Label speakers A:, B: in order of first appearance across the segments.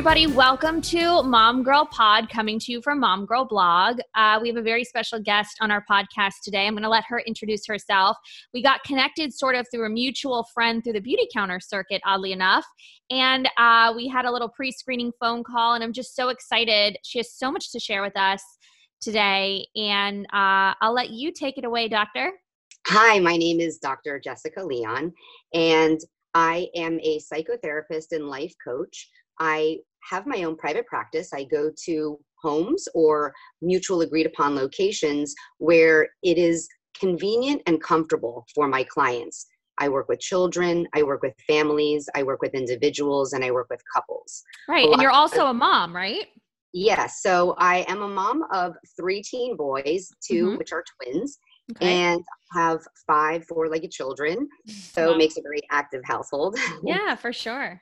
A: everybody. Welcome to Mom Girl Pod, coming to you from Mom Girl Blog. Uh, we have a very special guest on our podcast today. I'm going to let her introduce herself. We got connected sort of through a mutual friend through the Beautycounter circuit, oddly enough. And uh, we had a little pre screening phone call, and I'm just so excited. She has so much to share with us today. And uh, I'll let you take it away, Doctor.
B: Hi, my name is Dr. Jessica Leon, and I am a psychotherapist and life coach. I have my own private practice. I go to homes or mutual agreed upon locations where it is convenient and comfortable for my clients. I work with children, I work with families, I work with individuals, and I work with couples.
A: Right. and you're also a mom, right?
B: Yes. So I am a mom of three teen boys, 2 mm-hmm. which are twins, okay. and have five four legged children. So wow. it makes a very active household.
A: Yeah, for sure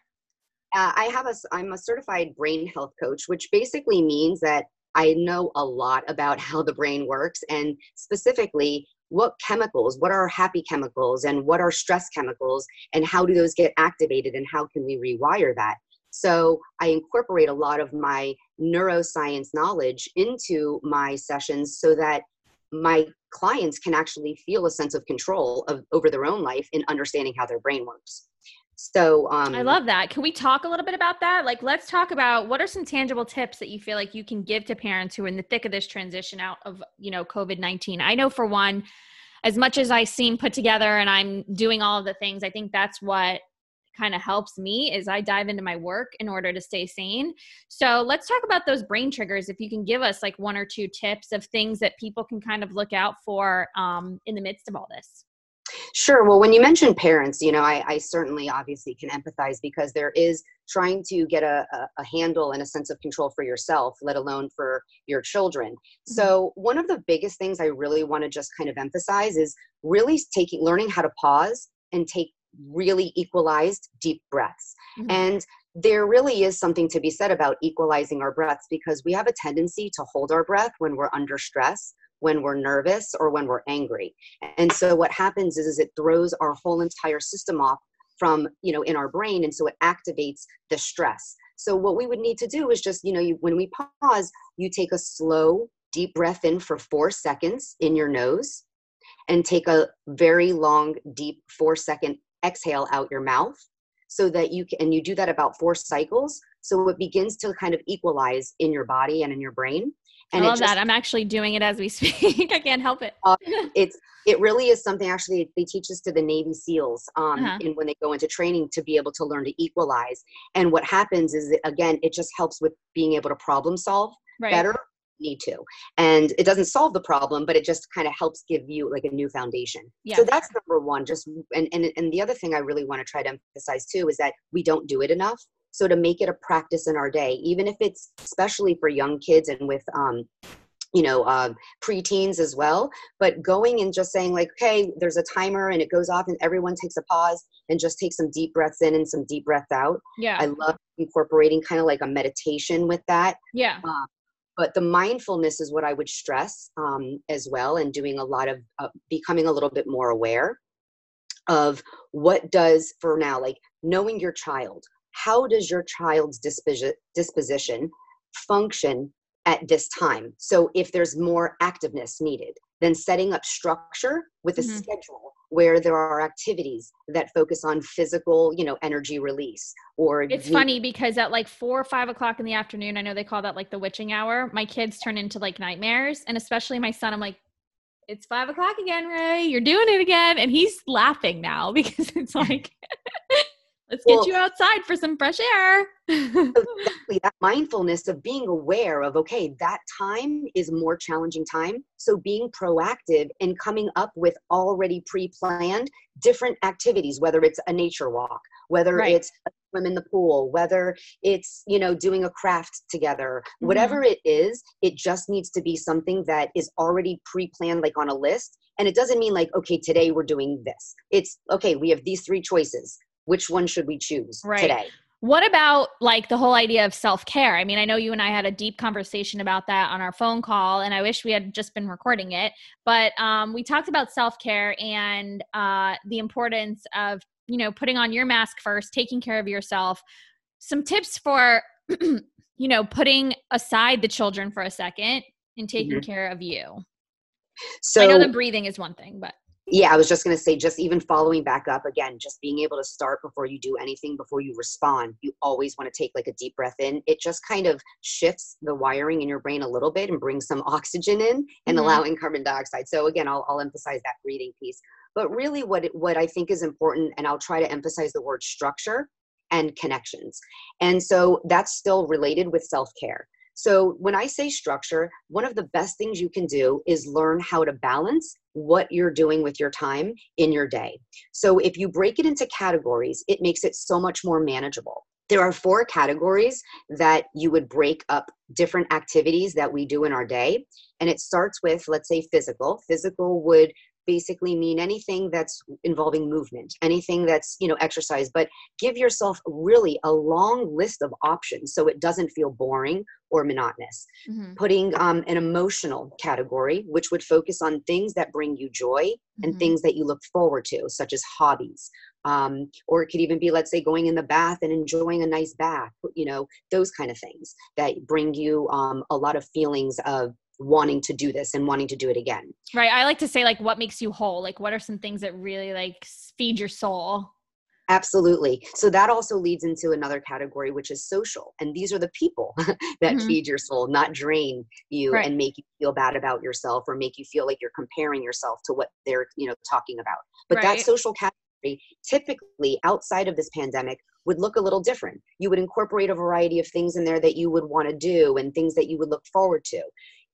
B: uh, I have a, I'm a certified brain health coach, which basically means that I know a lot about how the brain works and specifically what chemicals, what are happy chemicals and what are stress chemicals and how do those get activated and how can we rewire that. So I incorporate a lot of my neuroscience knowledge into my sessions so that my clients can actually feel a sense of control of over their own life in understanding how their brain works. So um,
A: I love that. Can we talk a little bit about that? Like, let's talk about what are some tangible tips that you feel like you can give to parents who are in the thick of this transition out of, you know, COVID 19? I know for one, as much as I seem put together and I'm doing all of the things, I think that's what kind of helps me is I dive into my work in order to stay sane. So let's talk about those brain triggers. If you can give us like one or two tips of things that people can kind of look out for um, in the midst of all this.
B: Sure. Well, when you mention parents, you know, I, I certainly obviously can empathize because there is trying to get a, a, a, handle and a sense of control for yourself, let alone for your children. Mm-hmm. So, one of the biggest things I really want to just kind of emphasize is really taking, learning how to pause and take really equalized deep breaths. Mm-hmm. And there really is something to be said about equalizing our breaths because we have a tendency to hold our breath when we're under stress when we're nervous or when we're angry. And so what happens is, is it throws our whole entire system off from, you know, in our brain. And so it activates the stress. So what we would need to do is just, you know, you, when we pause, you take a slow, deep breath in for four seconds in your nose and take a very long, deep four second exhale out your mouth so that you can, and you do that about four cycles. So it begins to kind of equalize in your body and in your brain.
A: And I love just, that. I'm actually doing it as we speak. I can't help it.
B: uh, it's it really is something. Actually, they teach this to the Navy SEALs um, uh-huh. when they go into training to be able to learn to equalize. And what happens is that, again, it just helps with being able to problem solve right. better. Need to, and it doesn't solve the problem, but it just kind of helps give you like a new foundation. Yeah. So that's number one. Just and and and the other thing I really want to try to emphasize too is that we don't do it enough. So to make it a practice in our day, even if it's especially for young kids and with um, you know uh, preteens as well but going and just saying like okay there's a timer and it goes off and everyone takes a pause and just take some deep breaths in and some deep breaths out.
A: Yeah.
B: I love incorporating kind of like a meditation with that.
A: Yeah. Uh,
B: but the mindfulness is what i would stress um, as well and doing a lot of uh, becoming a little bit more aware of what does for now like knowing your child how does your child's disposition function at this time? So if there's more activeness needed, then setting up structure with a mm-hmm. schedule where there are activities that focus on physical you know energy release or
A: it's funny because at like four or five o'clock in the afternoon i know they call that like the witching hour my kids turn into like nightmares and especially my son i'm like it's five o'clock again ray you're doing it again and he's laughing now because it's like Let's well, get you outside for some fresh air.
B: exactly. That mindfulness of being aware of, okay, that time is more challenging time. So being proactive and coming up with already pre-planned different activities, whether it's a nature walk, whether right. it's a swim in the pool, whether it's, you know, doing a craft together, mm-hmm. whatever it is, it just needs to be something that is already pre-planned, like on a list. And it doesn't mean like, okay, today we're doing this. It's okay, we have these three choices which one should we choose right. today
A: what about like the whole idea of self-care i mean i know you and i had a deep conversation about that on our phone call and i wish we had just been recording it but um, we talked about self-care and uh, the importance of you know putting on your mask first taking care of yourself some tips for you know, putting aside the children for a second and taking
B: Mhm.
A: care of you.
B: So
A: I know the breathing is one thing, but
B: yeah, I was just going to say, just even following back up again, just being able to start before you do anything, before you respond. You always want to take like a deep breath in. It just kind of shifts the wiring in your brain a little bit and brings some oxygen in and
A: Mhm.
B: allowing carbon dioxide. So again, I'll, I'll emphasize that breathing piece. But really, what it- what I think is important, and I'll try to emphasize the word structure and connections. And so that's still related with self care. So when I say structure, one of the best things you can do is learn how to balance what you're doing with your time in your day. So if you break it into categories, it makes it so much more manageable. There are four categories that you would break up different activities that we do in our day. And it starts with, let's say, physical. Physical would basically mean anything that's involving movement, anything that's, you know, exercise, but give yourself really a long list of options so it doesn't feel boring or monotonous
A: Mhm,
B: putting um, an emotional category, which would focus on things that bring you joy and
A: mhm.
B: things that you look forward to, such as hobbies. Um, or it could even be, let's say, going in the bath and enjoying a nice bath, you know, those kind of things that bring you um, a lot of feelings of wanting to do this and wanting to do it again.
A: right. I like to say like what makes you whole? Like what are some things that really like feed your soul?
B: Absolutely. So that also leads into another category, which is social. And these are the people that
A: Mhm.
B: feed your soul, not drain you
A: Right.
B: and make you feel bad about yourself or make you feel like you're comparing yourself to what they're, you know, talking about. But that social category typically outside of this pandemic would look a little different. You would incorporate a variety of things in there that you would want to do and things that you would look forward to.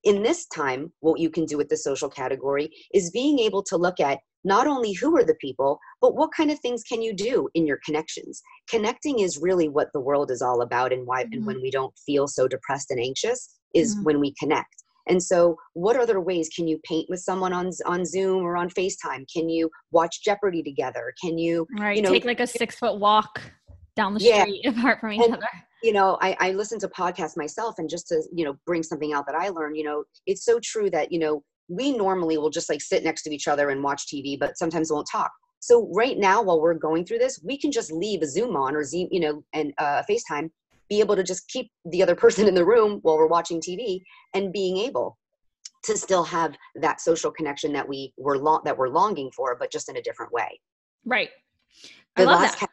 B: In this time, what you can do with the social category is being able to look at not only who are the people, but what kind of things can you do in your connections? Connecting is really what the world is all about, and why,
A: Mhm.
B: and when we don't feel so depressed and anxious, is
A: Mhm.
B: when we connect. And so, what other ways can you paint with someone on on Zoom or on FaceTime? Can you watch Jeopardy together? Can you,
A: Right.
B: you know,
A: Take like a six foot walk down the
B: Yeah.
A: street apart from each
B: And-
A: other.
B: you know, I, I listen to podcasts myself, and just to you know bring something out that I learned, you know, it's so true that you know we normally will just like sit next to each other and watch TV, but sometimes won't talk. So right now, while we're going through this, we can just leave a Zoom on or Zoom, you know, and uh, FaceTime, be able to just keep the other person in the room while we're watching TV, and being able to still have that social connection that we were long that we're longing for, but just in a different way.
A: Right. I love that.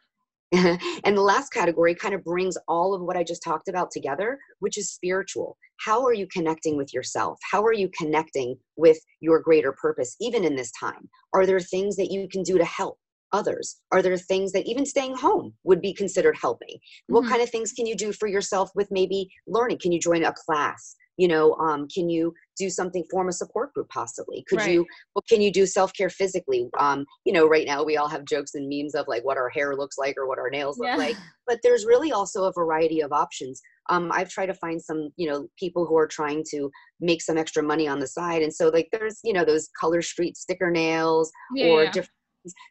B: and the last category kind of brings all of what I just talked about together, which is spiritual. How are you connecting with yourself? How are you connecting with your greater purpose, even in this time? Are there things that you can do to help others? Are there things that even staying home would be considered helping? What
A: Mhm.
B: kind of things can you do for yourself with maybe learning? Can you join a class? You know, um, can you do something, form a support group possibly? Could
A: Right.
B: you what can you do self-care physically um you know right now we all have jokes and memes of like what our hair looks like or what our nails look like but there's really also a variety of options um i've tried to find some you know people who are trying to make some extra money on the side and so like there's you know those color street sticker nails
A: Yeah.
B: or
A: yeah.
B: different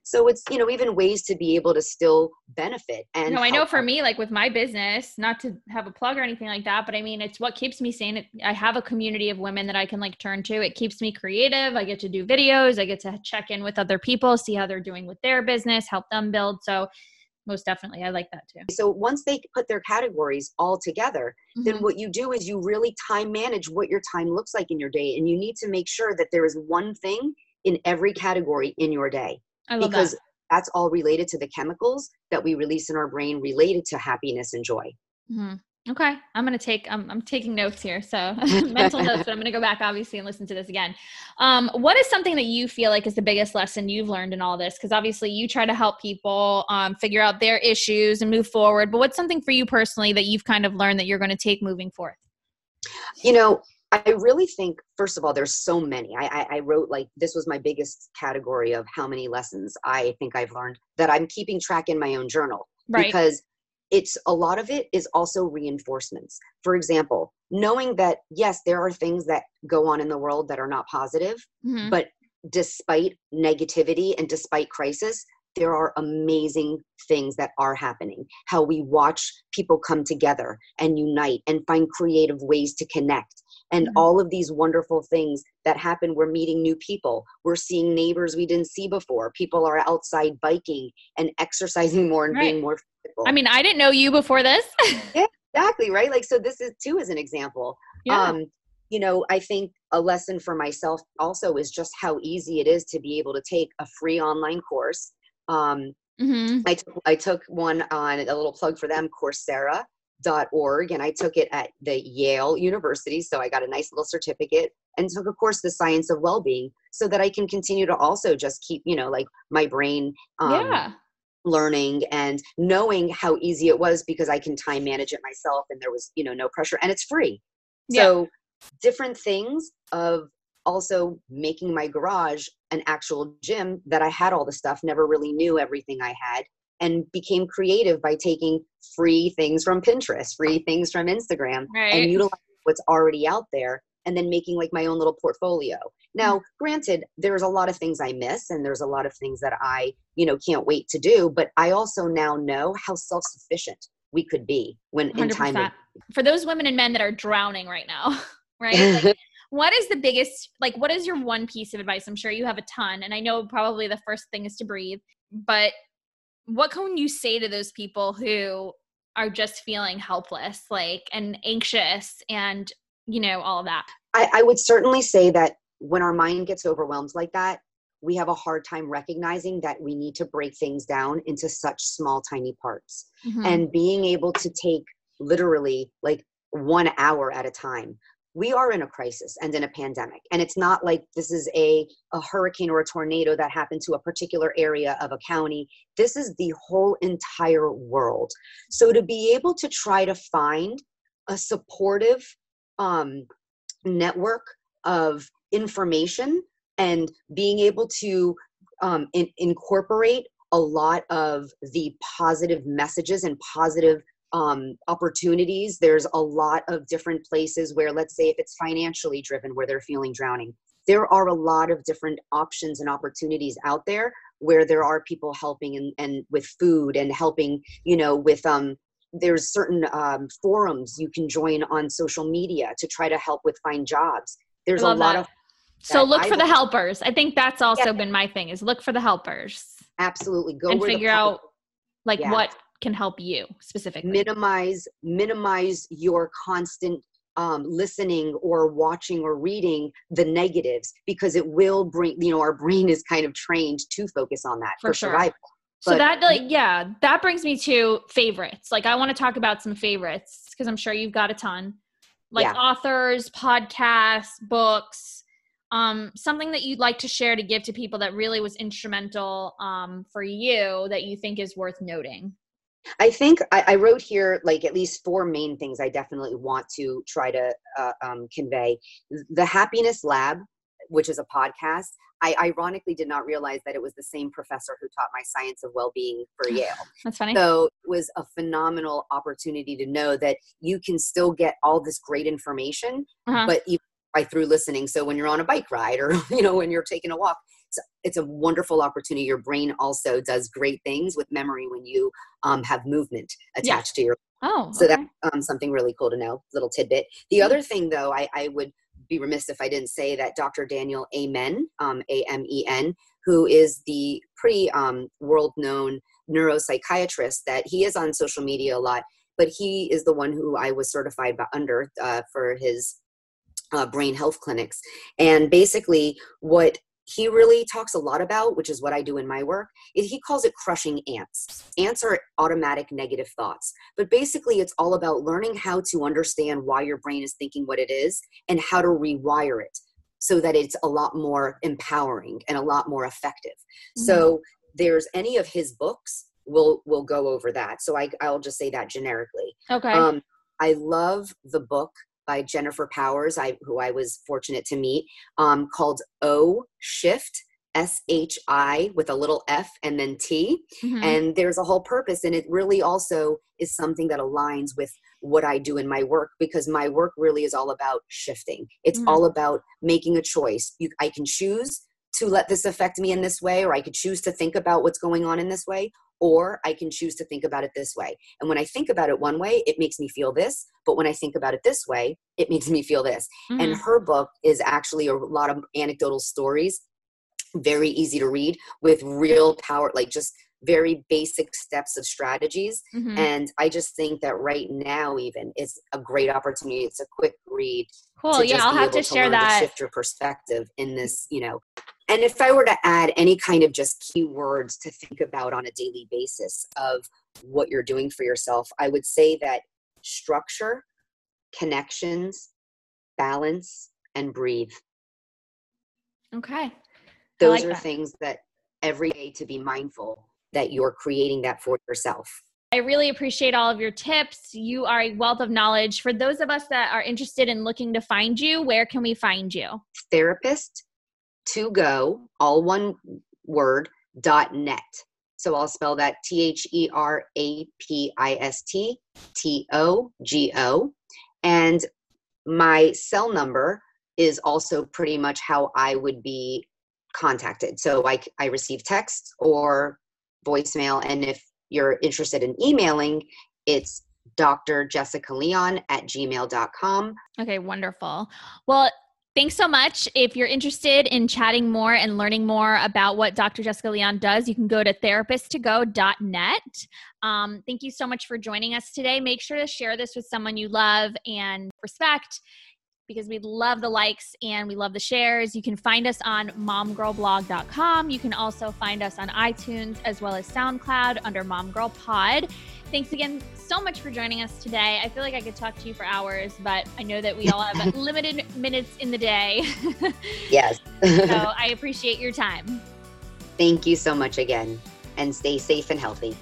B: so it's you know even ways to be able to still benefit and
A: no, I know for me, like with my business, not to have a plug or anything like that, but I mean, it's what keeps me sane. I have a community of women that I can like turn to. It keeps me creative. I get to do videos. I get to check in with other people, see how they're doing with their business, help them build. So, most definitely, I like that too.
B: so once they put their categories all together then
A: Mhm.
B: what you do is you really time manage what your time looks like in your day and you need to make sure that there is one thing in every category in your day
A: I love
B: because
A: that.
B: that's all related to the chemicals that we release in our brain related to happiness and joy
A: Mhm. Okay, I'm gonna take. I'm, I'm taking notes here, so mental notes. But I'm gonna go back obviously and listen to this again. Um, what is something that you feel like is the biggest lesson you've learned in all this? Because obviously you try to help people um, figure out their issues and move forward. But what's something for you personally that you've kind of learned that you're going to take moving forth?
B: you know i really think first of all there's so many. I, I i wrote like this was my biggest category of how many lessons i think i've learned that i'm keeping track in my own journal.
A: Right.
B: because it's a lot of it is also reinforcements. For example knowing that yes there are things that go on in the world that are not positive
A: Mhm.
B: but despite negativity and despite crisis there are amazing things that are happening. How we watch people come together and unite and find creative ways to connect and
A: Mhm.
B: all of these wonderful things that happen we're meeting new people we're seeing neighbors we didn't see before people are outside biking and exercising more and
A: Right.
B: being more physical
A: I mean, I didn't know you before this.
B: yeah, exactly right like so this is too as an example yeah. um you know i think a lesson for myself also is just how easy it is to be able to take a free online course um mm-hmm. I, t- I took one on a little plug for them coursera org and i took it at the yale university so i got a nice little certificate and took a course the science of well-being so that i can continue to also just keep you know like my brain um, yeah learning and knowing how easy it was because I can time manage it myself and there was, you know, no pressure and it's free. Yeah. So different things of also making my garage an actual gym that I had all the stuff, never really knew everything I had and became creative by taking free things from Pinterest, free things from Instagram right. and utilizing what's already out there and then making like my own little portfolio. Now, mm. granted, there's a lot of things I miss and there's a lot of things that I, you know, can't wait to do, but I also now know how self-sufficient we could be when 100%. in time.
A: For those women and men that are drowning right now, right? Like, what is the biggest like what is your one piece of advice? I'm sure you have a ton and I know probably the first thing is to breathe, but what can you say to those people who are just feeling helpless like and anxious and you know, all of that?
B: I, I would certainly say that when our mind gets overwhelmed like that, we have a hard time recognizing that we need to break things down into such small, tiny parts. Mm-hmm. And being able to take literally like one hour at a time. We are in a crisis and in a pandemic. And it's not like this is a, a hurricane or a tornado that happened to a particular area of a county. This is the whole entire world. So to be able to try to find a supportive um, network of information and being able to um, in, incorporate a lot of the positive messages and positive um, opportunities. There's a lot of different places where, let's say, if it's financially driven, where they're feeling drowning, there are a lot of different options and opportunities out there where there are people helping and, and with food and helping, you know, with um, there's certain um, forums you can join on social media to try to help with find jobs there's a lot
A: that.
B: of
A: so look I for the helpers i think that's also yeah. been my thing is look for the helpers
B: absolutely go
A: and figure out like yeah. what can help you specifically
B: minimize minimize your constant um, listening or watching or reading the negatives because it will bring you know our brain is kind of trained to focus on that for, for sure. survival
A: so that like yeah, that brings me to favorites. Like I want to talk about some favorites because I'm sure you've got a ton. Like yeah. authors, podcasts, books, um, something that you'd like to share to give to people that really was instrumental um, for you that you think is worth noting.
B: I think I, I, wrote here like at least four main things I definitely want to try to uh, um, convey. The Happiness Lab, which is a podcast. I ironically did not realize that it was the same professor who taught my science of well-being for Yale.
A: That's funny.
B: So it was a phenomenal opportunity to know that you can still get all this great information, uh-huh. but even by through listening. So when you're on a bike ride or you know when you're taking a walk, it's, a wonderful opportunity. Your brain also does great things with memory when you um, have movement attached yeah. to your.
A: Oh,
B: so that's um, something really cool to know. Little tidbit. The mm-hmm. other thing, though, I, I would be remiss if I didn't say that Dr. Daniel Amen, um, A M E N, who is the pretty um, world known neuropsychiatrist, that he is on social media a lot, but he is the one who I was certified by, under uh, for his uh, brain health clinics. And basically, what he really talks a lot about, which is what I do in my work, he calls it crushing ants. Ants are automatic negative thoughts. But basically, it's all about learning how to understand why your brain is thinking what it is and how to rewire it so that it's a lot more empowering and a lot more effective. Mm-hmm. So there's any of his books we'll, we'll go over that. So I I'll just say that generically.
A: Okay. Um,
B: I love the book by Jennifer Powers, I, who I was fortunate to meet, um, called O Shift. S H I with a little F and then T. Mm-hmm. And there's a whole purpose. And it really also is something that aligns with what I do in my work because my work really is all about shifting. It's mm-hmm. all about making a choice. You, I can choose to let this affect me in this way, or I could choose to think about what's going on in this way, or I can choose to think about it this way. And when I think about it one way, it makes me feel this. But when I think about it this way, it makes me feel this. Mm-hmm. And her book is actually a lot of anecdotal stories, very easy to read with real power, like just very basic steps of strategies. Mm-hmm. And I just think that right now, even, it's a great opportunity. It's a quick read.
A: Cool. Yeah, I'll have to, to share that.
B: To shift your perspective in this, you know. And if I were to add any kind of just keywords to think about on a daily basis of what you're doing for yourself, I would say that structure, connections, balance, and breathe.
A: Okay.
B: Those
A: like
B: are
A: that.
B: things that every day to be mindful that you're creating that for yourself.
A: I really appreciate all of your tips. You are a wealth of knowledge. For those of us that are interested in looking to find you, where can we find you?
B: Therapist to go, all one word, dot net. So I'll spell that T H E R A P I S T T O G O. And my cell number is also pretty much how I would be contacted. So I, I receive text or voicemail. And if you're interested in emailing, it's Dr. Jessica Leon at gmail.com.
A: Okay, wonderful. Well, thanks so much. If you're interested in chatting more and learning more about what Dr. Jessica Leon does, you can go to therapisttogo.net. Um, thank you so much for joining us today. Make sure to share this with someone you love and respect because we love the likes and we love the shares. You can find us on momgirlblog.com. You can also find us on iTunes as well as SoundCloud under Mom Girl Pod. Thanks again so much for joining us today. I feel like I could talk to you for hours, but I know that we all have limited minutes in the day.
B: yes.
A: so I appreciate your time.
B: Thank you so much again, and stay safe and healthy.